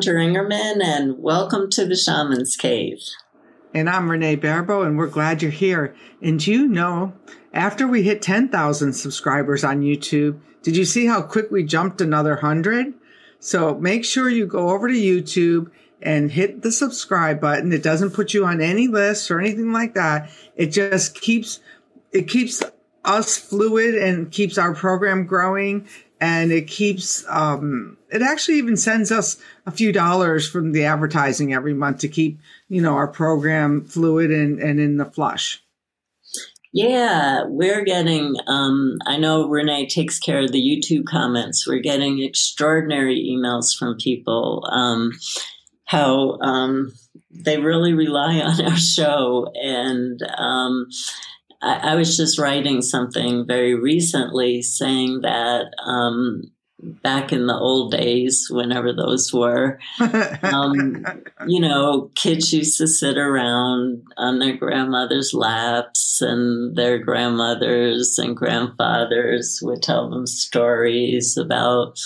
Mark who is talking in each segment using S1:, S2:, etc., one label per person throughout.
S1: Sandra Ingerman, and welcome to the Shaman's Cave.
S2: And I'm Renee Baribeau, and we're glad you're here. And you know, after we hit 10,000 subscribers on YouTube, did you see how quick we jumped another 100? So make sure you go over to YouTube and hit the subscribe button. It doesn't put you on any lists or anything like that. It just keeps, it keeps us fluid and keeps our program growing and it keeps um, it actually even sends us a few dollars from the advertising every month to keep you know our program fluid and, and in the flush.
S1: Yeah we're getting um, i know renee takes care of the youtube comments. We're getting extraordinary emails from people um, how um, they really rely on our show and um, I, I, was just writing something very recently saying that um, back in the old days, whenever those were, um, you know, kids used to sit around on their grandmother's laps, and their grandmothers and grandfathers would tell them stories about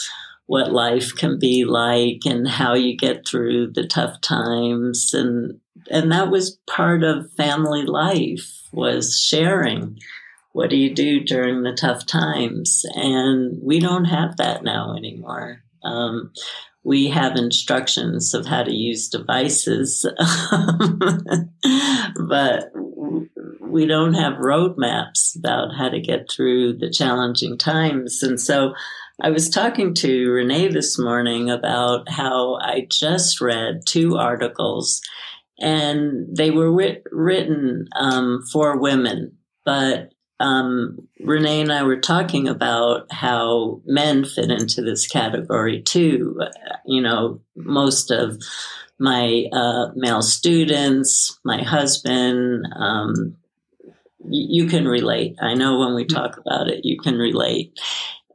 S1: what life can be like and how you get through the tough times and and that was part of family life was sharing. What do you do during the tough times? And we don't have that now anymore. Um, we have instructions of how to use devices but we don't have roadmaps about how to get through the challenging times. And so I was talking to Renee this morning about how I just read two articles and they were writ- written um, for women. But um, Renee and I were talking about how men fit into this category too. You know, most of my uh, male students, my husband, um, you can relate. I know when we talk about it, you can relate.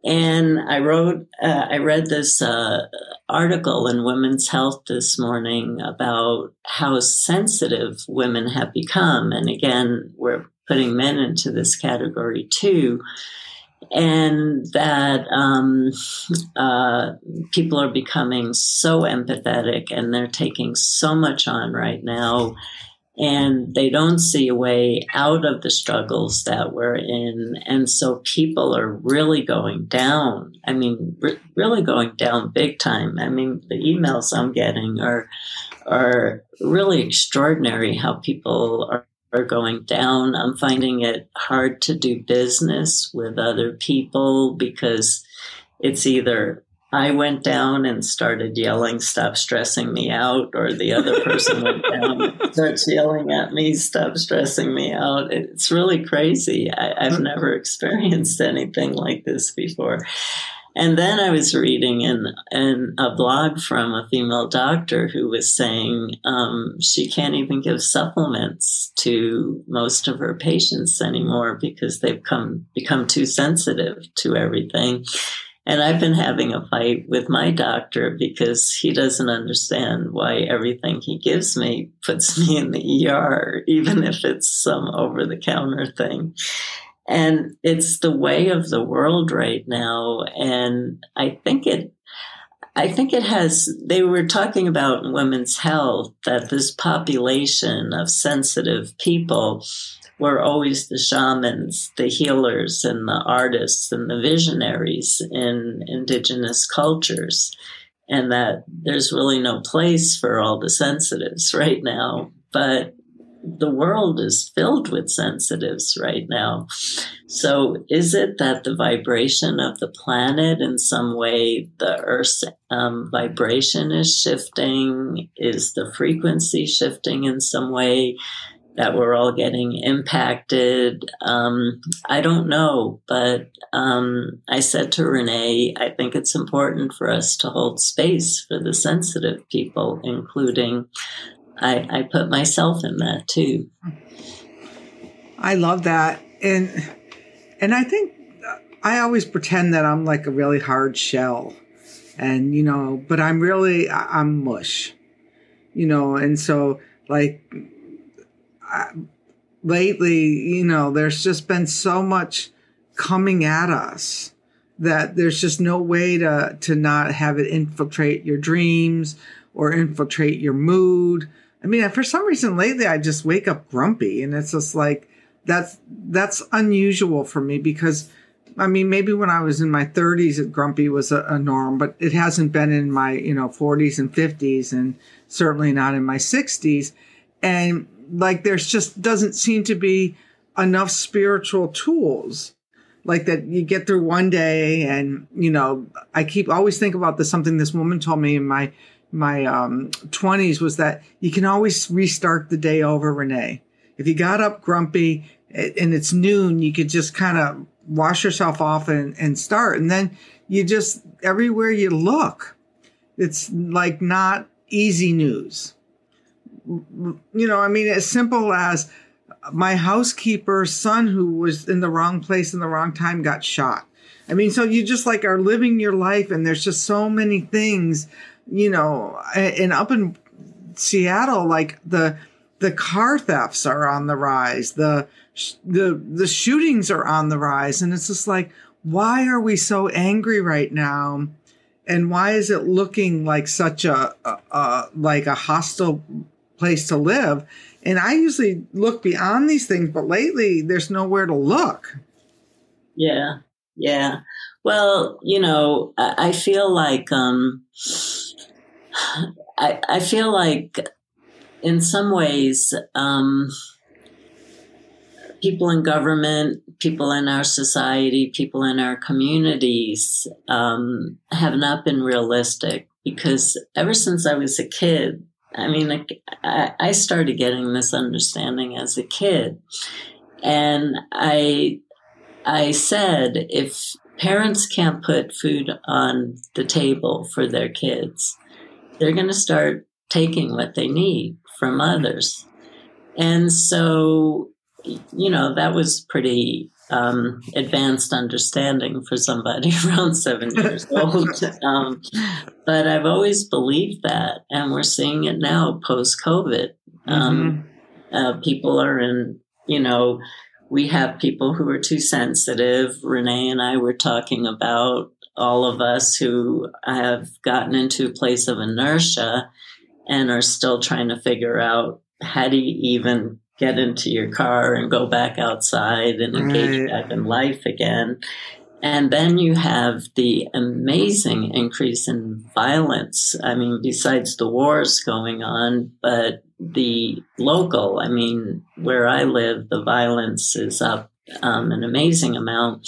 S1: And I wrote, uh, I read this uh, article in Women's Health this morning about how sensitive women have become. And again, we're putting men into this category too. And that um, uh, people are becoming so empathetic and they're taking so much on right now and they don't see a way out of the struggles that we're in. And so people are really going down. I mean, re- really going down big time. I mean, the emails I'm getting are, are really extraordinary how people are, are going down. I'm finding it hard to do business with other people because it's either I went down and started yelling, stop stressing me out, or the other person went down and starts yelling at me, stop stressing me out. It's really crazy. I, have never experienced anything like this before. And then I was reading in, in a blog from a female doctor who was saying um, she can't even give supplements to most of her patients anymore because they've come become too sensitive to everything and I've been having a fight with my doctor because he doesn't understand why everything he gives me puts me in the ER, even if it's some over the counter thing. And it's the way of the world right now. And I think it, I think it has, they were talking about women's health that this population of sensitive people were always the shamans, the healers, and the artists and the visionaries in indigenous cultures. And that there's really no place for all the sensitives right now. But the world is filled with sensitives right now. So, is it that the vibration of the planet, in some way, the Earth's um, vibration is shifting? Is the frequency shifting in some way? That we're all getting impacted. Um, I don't know, but um, I said to Renee, I think it's important for us to hold space for the sensitive people, including I, I put myself in that too.
S2: I love that, and and I think I always pretend that I'm like a really hard shell, and you know, but I'm really I'm mush, you know, and so like lately, you know, there's just been so much coming at us. that there's just no way to to not have it infiltrate your dreams or infiltrate your mood. I mean, for some reason lately I just wake up grumpy and it's just like that's that's unusual for me because I mean, maybe when I was in my 30s, grumpy was a, a, norm, but it hasn't been in my, you know, 40s and 50s and certainly not in my 60s. And like, there's just doesn't seem to be enough spiritual tools like that you get through one day and, you know, I keep always think about this, something this woman told me in my, my, um, 20s was that you can always restart the day over, Renee. If you got up grumpy and it's noon, you could just kind of wash yourself off and, and start. And then you just, everywhere you look, it's like not easy news. You know, I mean, as simple as my housekeeper's son who was in the wrong place in the wrong time got shot. I mean, so you just like are living your life and there's just so many things, you know, and up in Seattle, like the, the car thefts are on the rise. The, the the shootings are on the rise and it's just like why are we so angry right now and why is it looking like such a, a, a like a hostile place to live. And i usually look beyond these things but lately there's nowhere to look.
S1: Yeah. Yeah. Well you know i, I feel like um I, I feel like in some ways um people in government, people in our society, people in our communities um, have not been realistic because ever since I was a kid, I mean, I, I started getting this understanding as a kid, and I I said if parents can't put food on the table for their kids, they're going to start taking what they need from others. And so you know, that was pretty um, advanced understanding for somebody around seven years old. Um, but I've always believed that, and we're seeing it now post COVID. Um, mm-hmm. uh, people are in, you know, we have people who are too sensitive. Renee and I were talking about all of us who have gotten into a place of inertia and are still trying to figure out how do you even get into your car and go back outside and engage right. back in life again. And then you have the amazing increase in violence. I mean, besides the wars going on, but the local, I mean, where I live, the violence is up um, an amazing amount.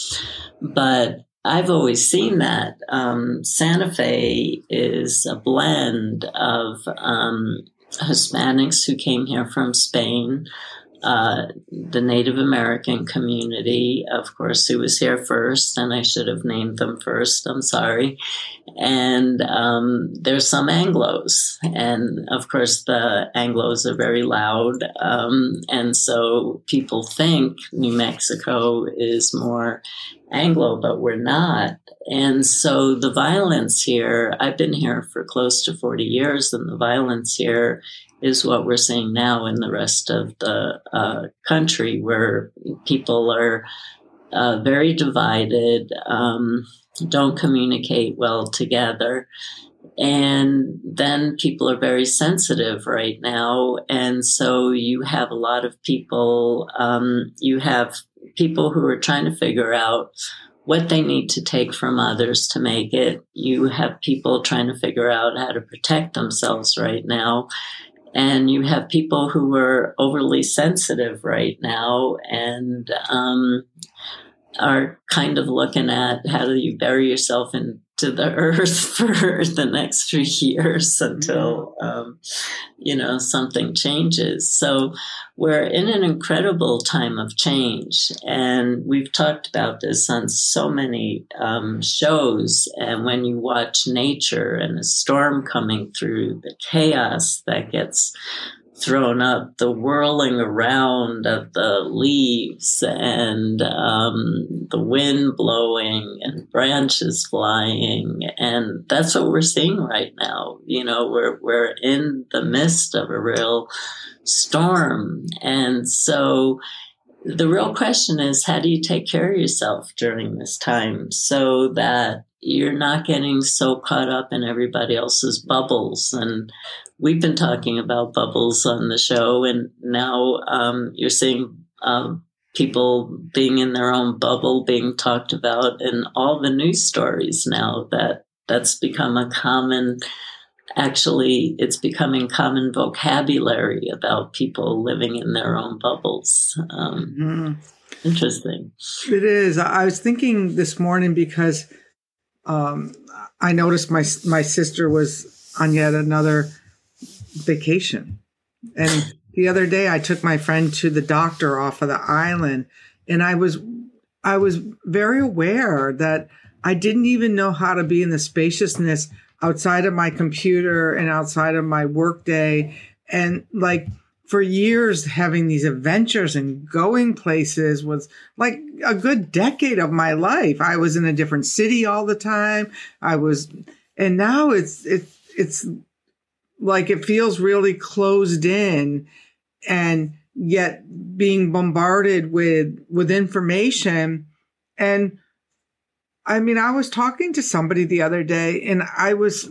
S1: But I've always seen that. Um, Santa Fe is a blend of um, Hispanics who came here from Spain, uh, the Native American community, of course, who was here first, and I should have named them first. I'm sorry. And um, there's some Anglos, and of course, the Anglos are very loud, um, and so people think New Mexico is more Anglo, but we're not. And so the violence here, I've been here for close to 40 years, and the violence here is what we're seeing now in the rest of the uh, country, where people are uh, very divided, um, don't communicate well together. And then people are very sensitive right now. And so you have a lot of people, um, you have people who are trying to figure out what they need to take from others to make it. You have people trying to figure out how to protect themselves right now. And you have people who are overly sensitive right now and um, are kind of looking at how do you bury yourself in to the earth for the next three years until um, you know something changes. So we're in an incredible time of change and we've talked about this on so many um, shows. And when you watch nature and a storm coming through the chaos that gets thrown up, the whirling around of the leaves and um, the wind blowing and branches flying. And that's what we're seeing right now. You know, we're, we're in the midst of a real storm. And so the real question is how do you take care of yourself during this time so that you're not getting so caught up in everybody else's bubbles. And we've been talking about bubbles on the show and now um, you're seeing um, people being in their own bubble being talked about in all the news stories now that that's become a common actually it's becoming common vocabulary about people living in their own bubbles. Um, mm-hmm. interesting.
S2: It is. I was thinking this morning because um, i noticed my my sister was on yet another vacation. And the other day I took my friend to the doctor off of the island and I was I was very aware that I didn't even know how to be in the spaciousness outside of my computer and outside of my workday and like for years having these adventures and going places was like a good decade of my life. I was in a different city all the time. I was and now it's it's it's like it feels really closed in and yet being bombarded with with information and i mean i was talking to somebody the other day and i was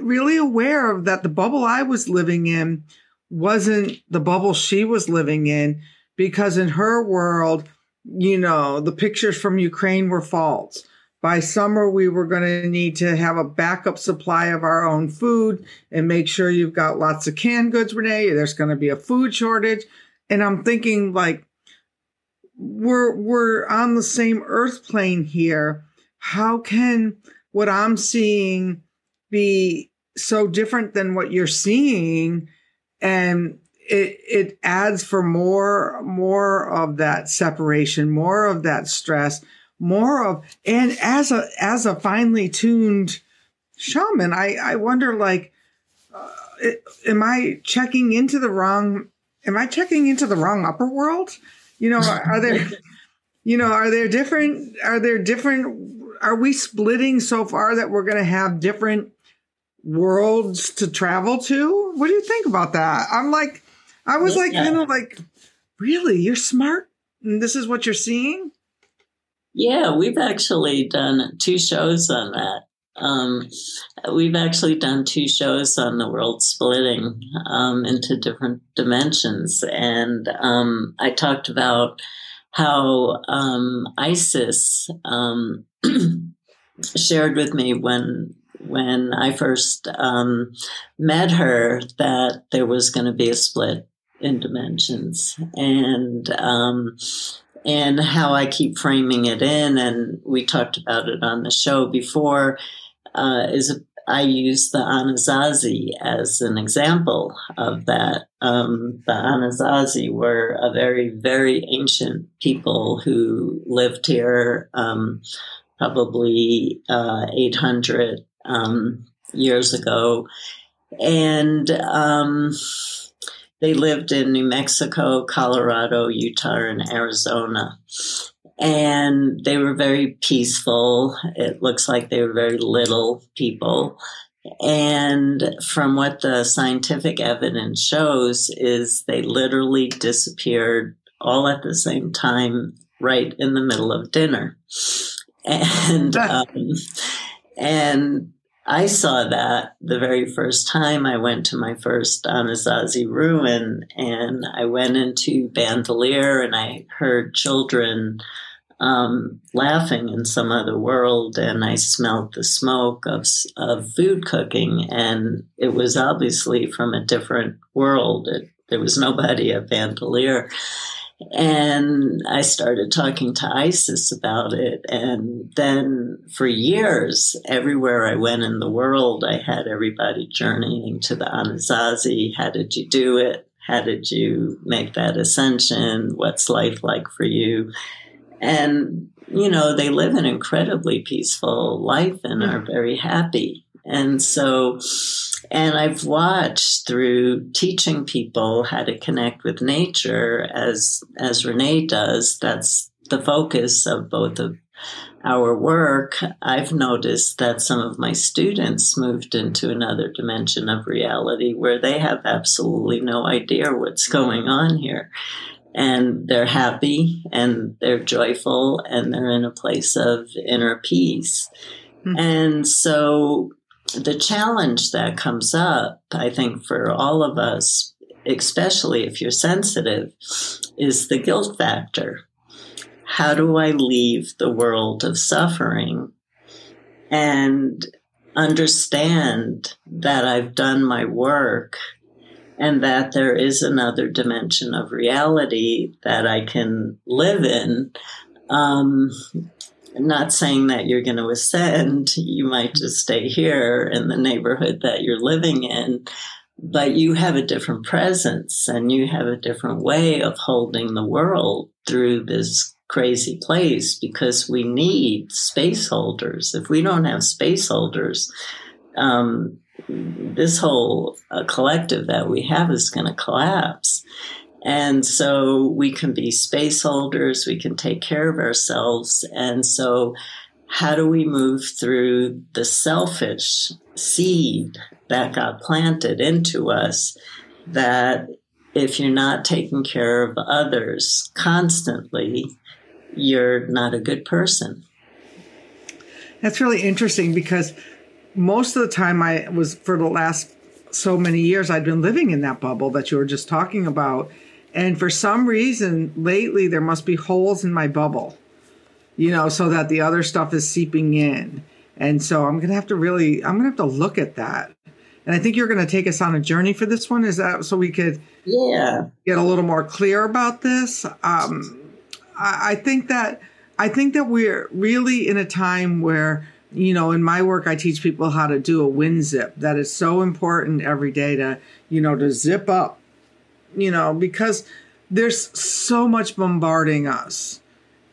S2: really aware of that the bubble i was living in wasn't the bubble she was living in because in her world you know the pictures from ukraine were false by summer, we were going to need to have a backup supply of our own food and make sure you've got lots of canned goods, Renee. There's going to be a food shortage. And I'm thinking like, we're, we're on the same earth plane here. How can what I'm seeing be so different than what you're seeing? And it, it adds for more, more of that separation, more of that stress more of and as a as a finely tuned shaman i i wonder like uh, am i checking into the wrong am i checking into the wrong upper world? You know are there you know are there different are there different are we splitting so far that we're going to have different worlds to travel to? What do you think about that? I'm like i was like kind of like really? You're smart? And this is what you're seeing?
S1: Yeah, we've actually done two shows on that. Um, we've actually done two shows on the world splitting um, into different dimensions. And um, I talked about how um, Isis um, shared with me when when I first um, met her that there was going to be a split in dimensions. And and how I keep framing it in, and we talked about it on the show before, uh, is I use the Anasazi as an example of that. Um, the Anasazi were a very, very ancient people who lived here um, probably uh, 800 um, years ago. And um, they lived in New Mexico, Colorado, Utah, and Arizona. And they were very peaceful. It looks like they were very little people. And from what the scientific evidence shows is they literally disappeared all at the same time, right in the middle of dinner. And, um, and I saw that the very first time I went to my first Anasazi ruin, and I went into Bandelier and I heard children um, laughing in some other world, and I smelled the smoke of, of food cooking, and it was obviously from a different world. It, there was nobody at Bandelier. And I started talking to Isis about it. And then for years, everywhere I went in the world, I had everybody journeying to the Anasazi. How did you do it? How did you make that ascension? What's life like for you? And, you know, they live an incredibly peaceful life and are mm. very happy. And so, and I've watched through teaching people how to connect with nature as, as Renee does. That's the focus of both of our work. I've noticed that some of my students moved into another dimension of reality where they have absolutely no idea what's going on here. and they're happy and they're joyful and they're in a place of inner peace. Mm-hmm. And so the challenge that comes up, I think, for all of us, especially if you're sensitive, is the guilt factor. How do I leave the world of suffering and understand that I've done my work and that there is another dimension of reality that I can live in. Um, not saying that you're going to ascend, you might just stay here in the neighborhood that you're living in, but you have a different presence and you have a different way of holding the world through this crazy place because we need space holders. If we don't have space holders, um, this whole uh, collective that we have is going to collapse. And so we can be space holders, we can take care of ourselves. And so, how do we move through the selfish seed that got planted into us that if you're not taking care of others constantly, you're not a good person?
S2: That's really interesting because most of the time I was for the last so many years I'd been living in that bubble that you were just talking about. And for some reason lately there must be holes in my bubble. You know, so that the other stuff is seeping in. And so I'm going to have to really I'm going to have to look at that. And I think you're going to take us on a journey for this one is that so we could
S1: yeah
S2: get a little more clear about this. Um I, I think that I think that we're really in a time where you know, in my work, I teach people how to do a wind zip. That is so important every day to, you know, to zip up, you know, because there's so much bombarding us.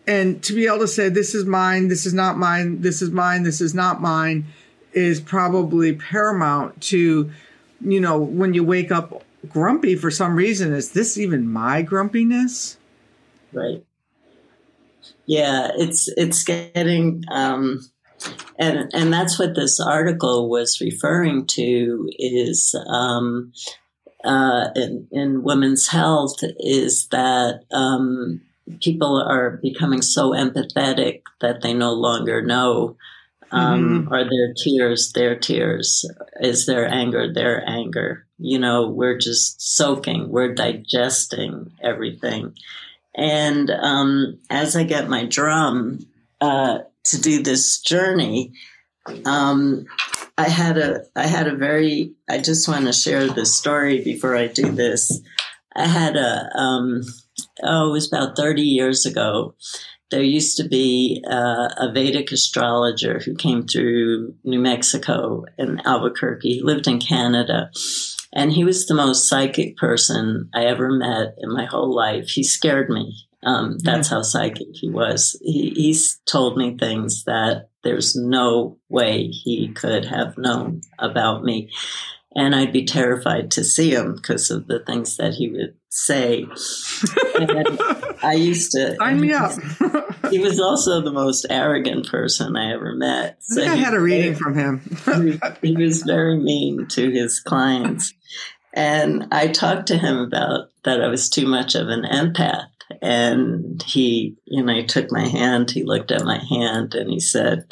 S2: And to be able to say, this is mine, this is not mine, this is mine, this is not mine, is probably paramount to, you know, when you wake up grumpy for some reason, is this even my grumpiness?
S1: Right. Yeah, it's it's getting um and and that's what this article was referring to is um, uh, in, in women's health is that um, people are becoming so empathetic that they no longer know um, mm-hmm. are their tears their tears? Is their anger their anger? You know we're just soaking we're digesting everything. And um, as i get my drum uh, to do this journey, um, I had a I had a very I just want to share this story before I do this. I had a um, oh it was about thirty years ago. There used to be uh, a Vedic astrologer who came through New Mexico and Albuquerque. He lived in Canada. And he was the most psychic person I ever met in my whole life. He scared me. Um, that's how psychic he was. He, he's told me things that there's no way he could have known about me. And I'd be terrified to see him because of the things that he would say. and I used to.
S2: Sign me up.
S1: he was also the most arrogant person I ever met.
S2: So I, I had a reading from him.
S1: he, he was very mean to his clients. And I talked to him about that I was too much of an empath and he, you know, he took my hand, he looked at my hand and he said,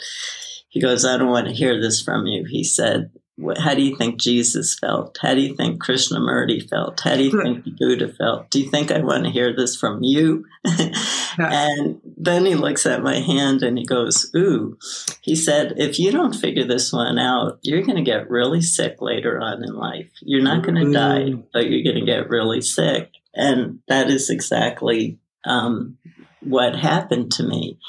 S1: he goes, I don't want to hear this from you. He said, how do you think Jesus felt? How do you think Krishnamurti felt? How do you think Buddha felt? Do you think I want to hear this from you? and then he looks at my hand and he goes, Ooh, he said, if you don't figure this one out, you're going to get really sick later on in life. You're not going to die, but you're going to get really sick. And that is exactly um, what happened to me.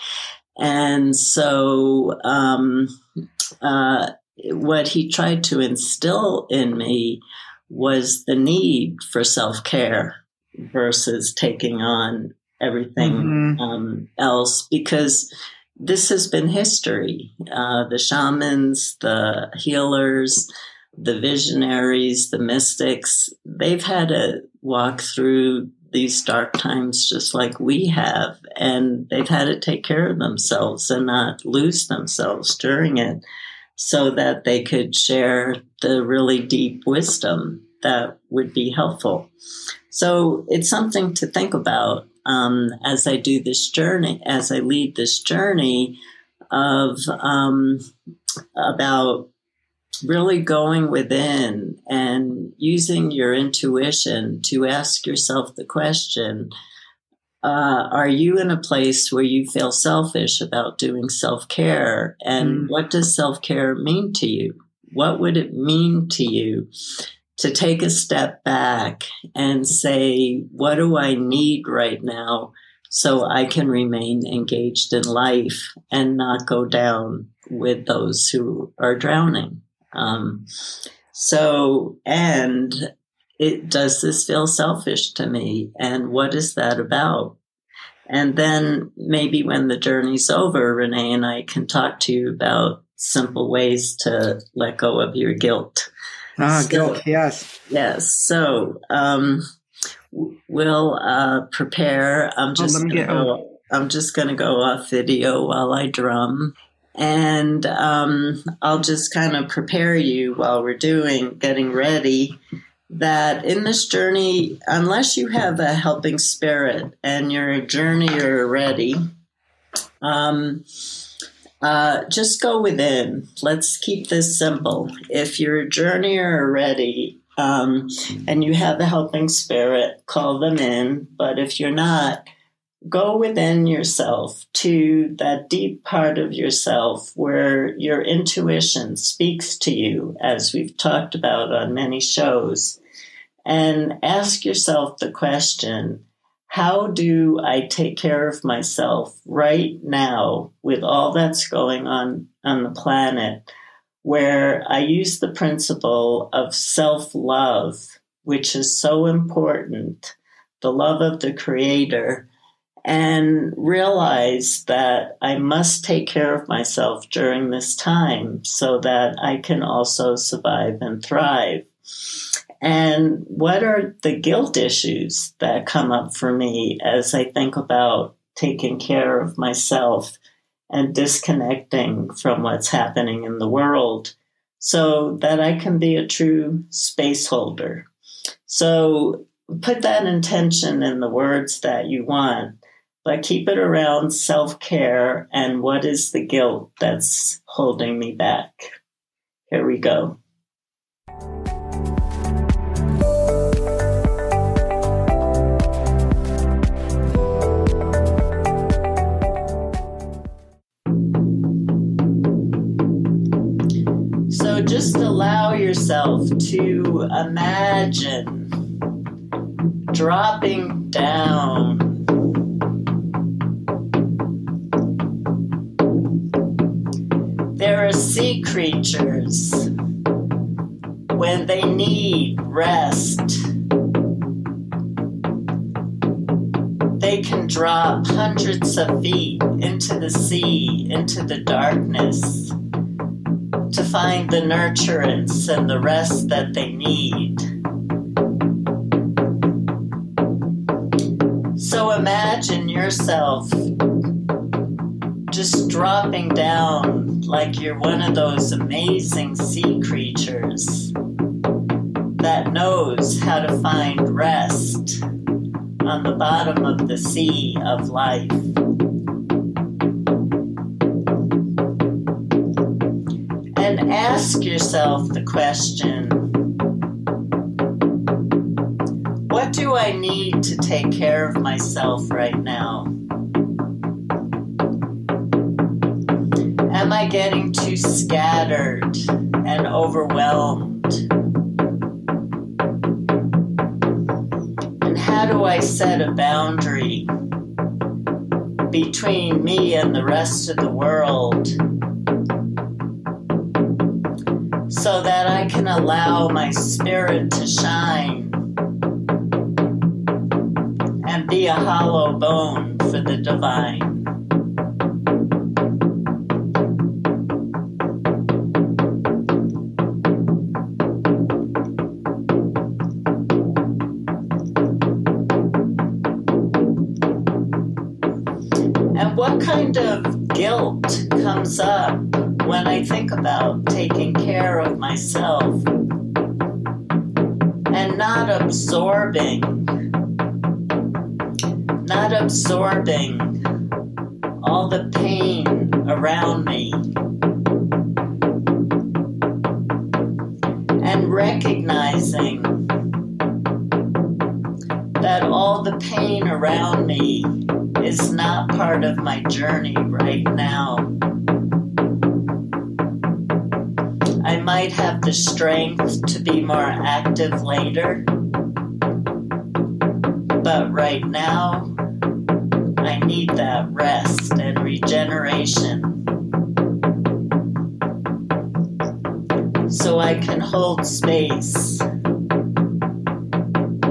S1: And so, um, uh, what he tried to instill in me was the need for self care versus taking on everything mm-hmm. um, else because this has been history. Uh, the shamans, the healers, the visionaries, the mystics, they've had to walk through these dark times just like we have, and they've had to take care of themselves and not lose themselves during it so that they could share the really deep wisdom that would be helpful. So it's something to think about um, as I do this journey, as I lead this journey of um, about really going within and using your intuition to ask yourself the question uh, are you in a place where you feel selfish about doing self care? And mm. what does self care mean to you? What would it mean to you to take a step back and say, what do I need right now so I can remain engaged in life and not go down with those who are drowning? Um, so, and it does this feel selfish to me? And what is that about? And then maybe when the journey's over, Renee and I can talk to you about simple ways to let go of your guilt.
S2: Ah, so, guilt, yes.
S1: Yes. So um, we'll uh, prepare. I'm just oh, gonna go, I'm just going to go off video while I drum. And um, I'll just kind of prepare you while we're doing, getting ready that in this journey, unless you have a helping spirit and you're a journeyer already, um, uh, just go within. Let's keep this simple. If you're a journeyer already um, and you have a helping spirit, call them in. But if you're not, go within yourself to that deep part of yourself where your intuition speaks to you, as we've talked about on many shows, and ask yourself the question how do I take care of myself right now with all that's going on on the planet? Where I use the principle of self love, which is so important, the love of the Creator and realize that I must take care of myself during this time so that I can also survive and thrive. And what are the guilt issues that come up for me as I think about taking care of myself and disconnecting from what's happening in the world so that I can be a true space holder? So put that intention in the words that you want but keep it around self care and what is the guilt that's holding me back. Here we go. So just allow yourself to imagine dropping down creatures when they need rest. They can drop hundreds of feet into the sea, into the darkness, to find the nurturance and the rest that they need. So imagine yourself just dropping down like you're one of those amazing sea creatures that knows how to find rest on the bottom of the sea of life. And ask yourself the question what do I need to take care of myself right now? I getting too scattered and overwhelmed? And how do I set a boundary between me and the rest of the world so that I can allow my spirit to shine and be a hollow bone for the divine? Comes up when I think about taking care of myself. and not absorbing, not absorbing might have the strength to be more active later, but right now, I need that rest and regeneration. So I can hold space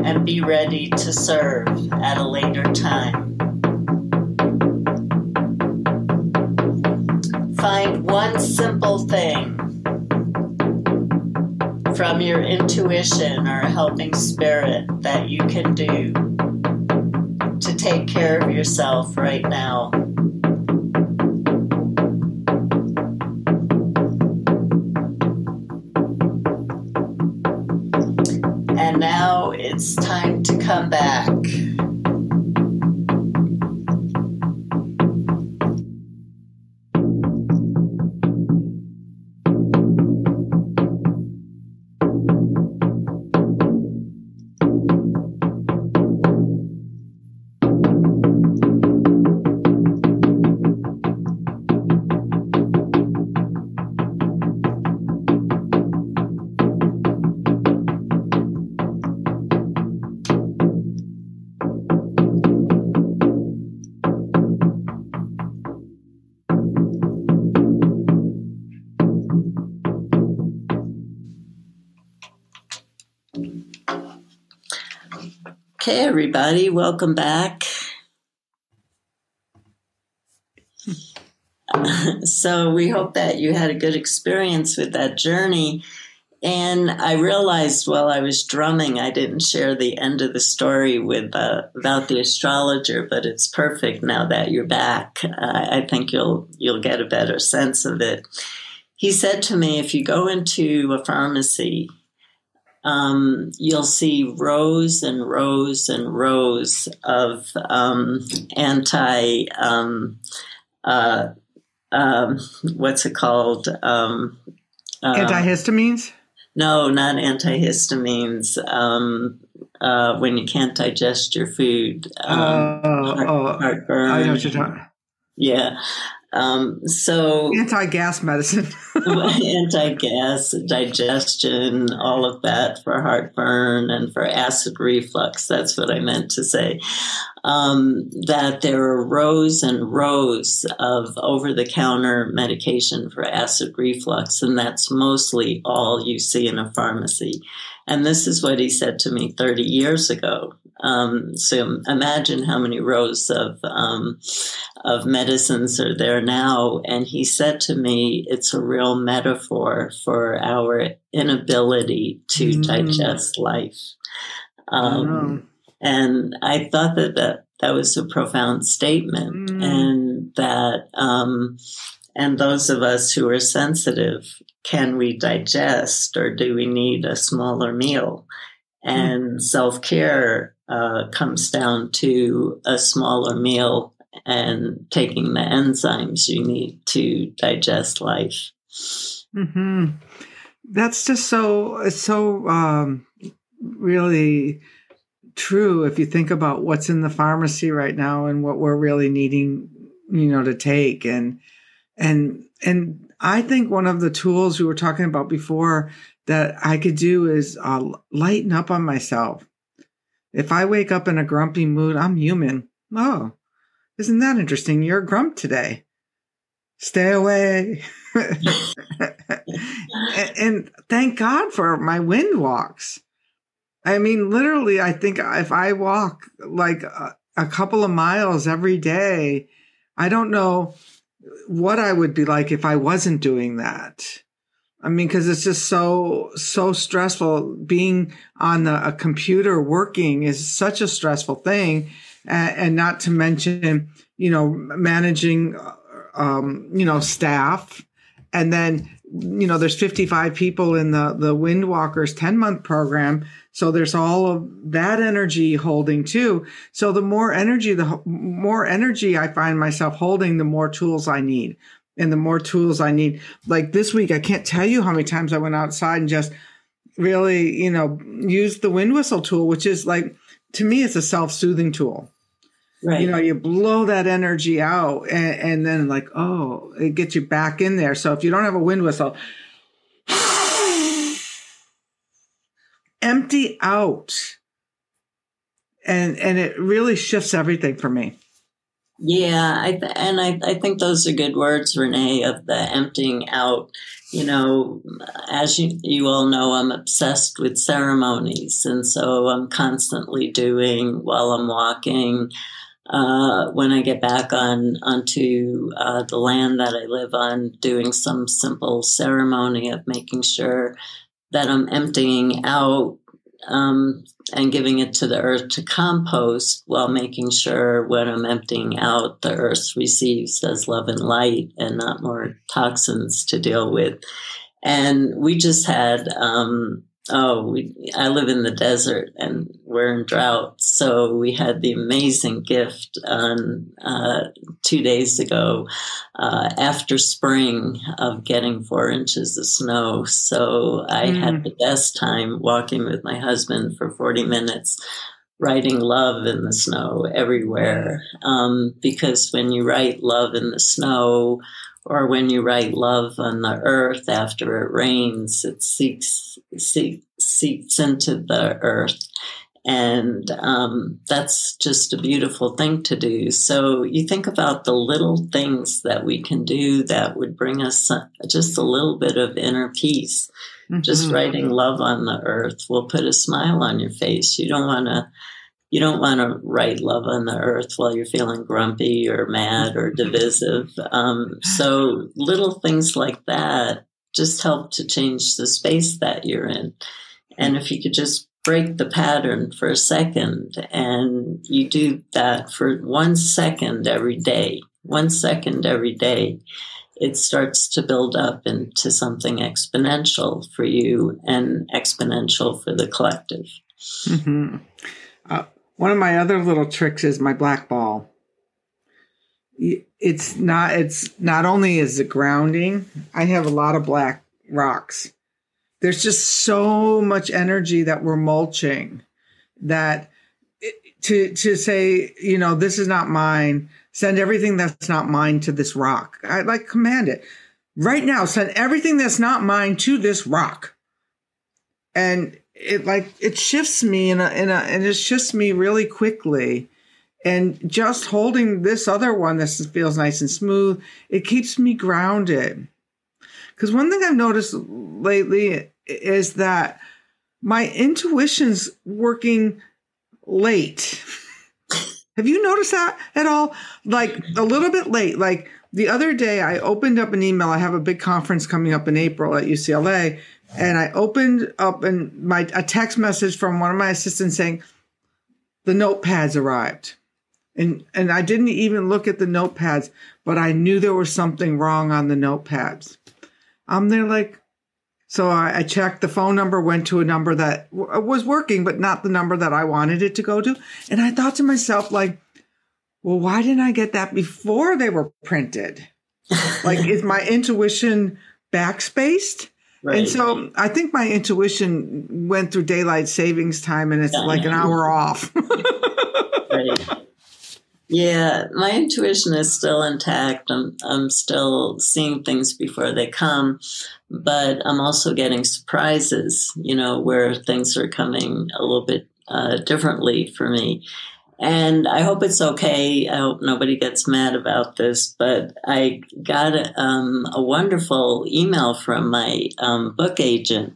S1: and be ready to serve at a later time. Find one simple thing from your intuition or helping spirit that you can do to take care of yourself right now. And now it's time to come back. Okay, everybody, welcome back. so, we hope that you had a good experience with that journey. And I realized while I was drumming, I didn't share the end of the story with uh, about the astrologer, but it's perfect now that you're back. Uh, I think you'll you'll get a better sense of it. He said to me, if you go into a pharmacy um, you'll see rows and rows and rows of um, anti um, uh, um, what's it called?
S2: Um, uh, antihistamines?
S1: No not antihistamines um, uh, when you can't digest your food
S2: um, oh, heart, oh, heartburn. I know what you're talking
S1: yeah um, so
S2: anti-gas medicine,
S1: anti-gas, digestion, all of that for heartburn and for acid reflux. That's what I meant to say. Um, that there are rows and rows of over-the-counter medication for acid reflux, and that's mostly all you see in a pharmacy. And this is what he said to me 30 years ago. Um, so imagine how many rows of um, of medicines are there now. And he said to me, it's a real metaphor for our inability to mm. digest life. Um, and I thought that, that that was a profound statement, mm. and that um, and those of us who are sensitive can we digest or do we need a smaller meal? And mm. self care uh, comes down to a smaller meal and taking the enzymes you need to digest life.
S2: Mm-hmm. That's just so, so um, really true if you think about what's in the pharmacy right now and what we're really needing, you know, to take. And, and, and I think one of the tools we were talking about before that I could do is uh, lighten up on myself. If I wake up in a grumpy mood, I'm human. Oh, isn't that interesting? You're a grump today. Stay away. and, thank God for my wind walks. I mean, literally, I think if I walk like a, a couple of miles every day, I don't know what I would be like if I wasn't doing that. I mean, because it's just so so stressful. Being on the, a computer working is such a stressful thing, and, and not to mention, you know, managing, um, you know, staff, and then you know, there's 55 people in the, the Windwalkers 10 month program. So there's all of that energy holding too. So the more energy, the more energy I find myself holding, the more tools I need and the more tools I need. Like this week, I can't tell you how many times I went outside and just really, you know, used the wind whistle tool, which is like, to me, it's a self soothing tool. Right. You know, you blow that energy out and, and, then like, oh, it gets you back in there. So if you don't have a wind whistle, empty out. And and it really shifts everything for me.
S1: Yeah, I th- and I, I think those are good words, Renee, of the emptying out. You know, as you, you all know, I'm obsessed with ceremonies. And so I'm constantly doing while I'm walking, uh, when I get back on onto uh, the land that I live on, doing some simple ceremony of making sure that I'm emptying out um, and giving it to the earth to compost while making sure when I'm emptying out, the earth receives as love and light and not more toxins to deal with. And we just had um, Oh, we, I live in the desert and we're in drought. So we had the amazing gift on uh, two days ago uh, after spring of getting four inches of snow. So I mm. had the best time walking with my husband for 40 minutes writing love in the snow everywhere. Um, because when you write love in the snow, or when you write love on the earth after it rains, it seeps, seeps, seeps into the earth. And um, that's just a beautiful thing to do. So you think about the little things that we can do that would bring us just a little bit of inner peace. Mm-hmm. Just writing love on the earth will put a smile on your face. You don't want to you don't want to write love on the earth while you're feeling grumpy or mad or divisive. Um, so little things like that just help to change the space that you're in. And if you could just break the pattern for a second and you do that for one second every day, one second every day, it starts to build up into something exponential for you and exponential for the collective.
S2: Mm-hmm. Uh, one of my other little tricks is my black ball. It's not it's not only is it grounding, I have a lot of black rocks. There's just so much energy that we're mulching that to to say, you know, this is not mine, send everything that's not mine to this rock. I like command it. Right now, send everything that's not mine to this rock. And it like it shifts me in a in a and it shifts me really quickly. And just holding this other one that feels nice and smooth it keeps me grounded. Because one thing i've noticed lately is that my intuition's working late. Have you noticed that at all? Like a little bit late. Like the other day i opened up an email. I have a big conference coming up in april at ucla and I opened up and my a text message from one of my assistants saying the notepads arrived. And and I didn't even look at the notepads, but I knew there was something wrong on the notepads. I'm there like so I, I checked the phone number, went to a number that w- uh, was working, but not the number that I wanted it to go to. And I thought to myself, like, well, why didn't I get that before they were printed? like, is my intuition backspaced? Right. And so I think my intuition went through daylight savings time and it's yeah, like an hour off.
S1: right. Yeah, my intuition is still intact. I'm I'm still seeing things before they come, but I'm also getting surprises, you know, where things are coming a little bit uh, differently for me. And I hope it's okay. I hope nobody gets mad about this, but I got um, a wonderful email from my um, book agent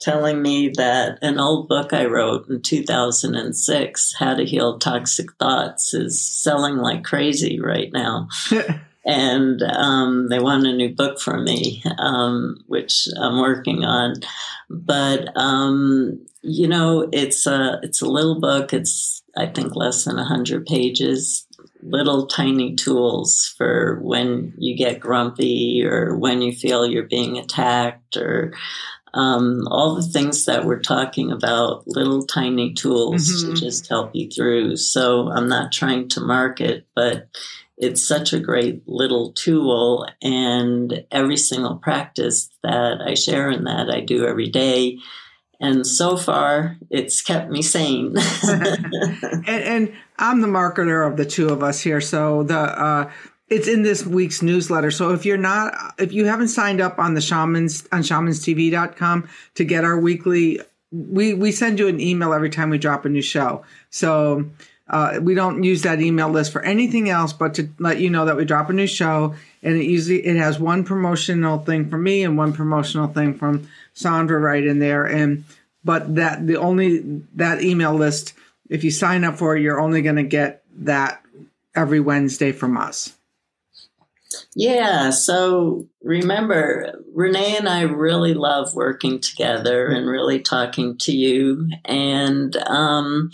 S1: telling me that an old book I wrote in 2006, How to Heal Toxic Thoughts, is selling like crazy right now. and um, they want a new book from me, um, which I'm working on. But um, you know, it's a it's a little book. It's I think less than hundred pages. little tiny tools for when you get grumpy or when you feel you're being attacked or um, all the things that we're talking about, little tiny tools mm-hmm. to just help you through. So I'm not trying to market, but it's such a great little tool. And every single practice that I share in that, I do every day. And so far, it's kept me sane.
S2: and, and, I'm the marketer of the two of us here. So the, uh, it's in this week's newsletter. So if you're not, if you haven't signed up on the shamans on shamanstv.com to get our weekly, we, we send you an email every time we drop a new show. So, uh, we don't use that email list for anything else but to let you know that we drop a new show and it usually it has one promotional thing from me and one promotional thing from Sandra right in there and but that the only that email list if you sign up for it you're only going to get that every Wednesday from us.
S1: Yeah, so remember, Renee and I really love working together and really talking to you. And um,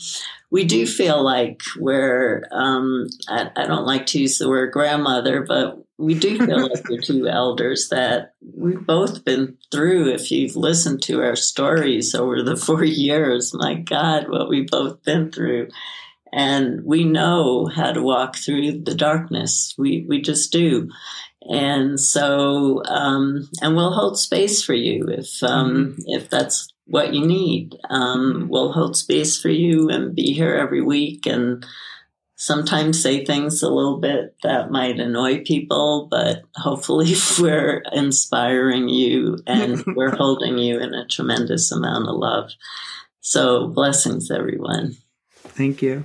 S1: we do feel like we're, um, I, I, don't like to use the word grandmother, but we do feel like we're two elders that we've both been through. If you've listened to our stories over the four years, my God, what we've both been through. And we know how to walk through the darkness. We, we just do. And so, um, and we'll hold space for you if, um, mm-hmm. if that's what you need. Um, we'll hold space for you and be here every week and sometimes say things a little bit that might annoy people, but hopefully we're inspiring you and we're holding you in a tremendous amount of love. So blessings, everyone.
S2: Thank you.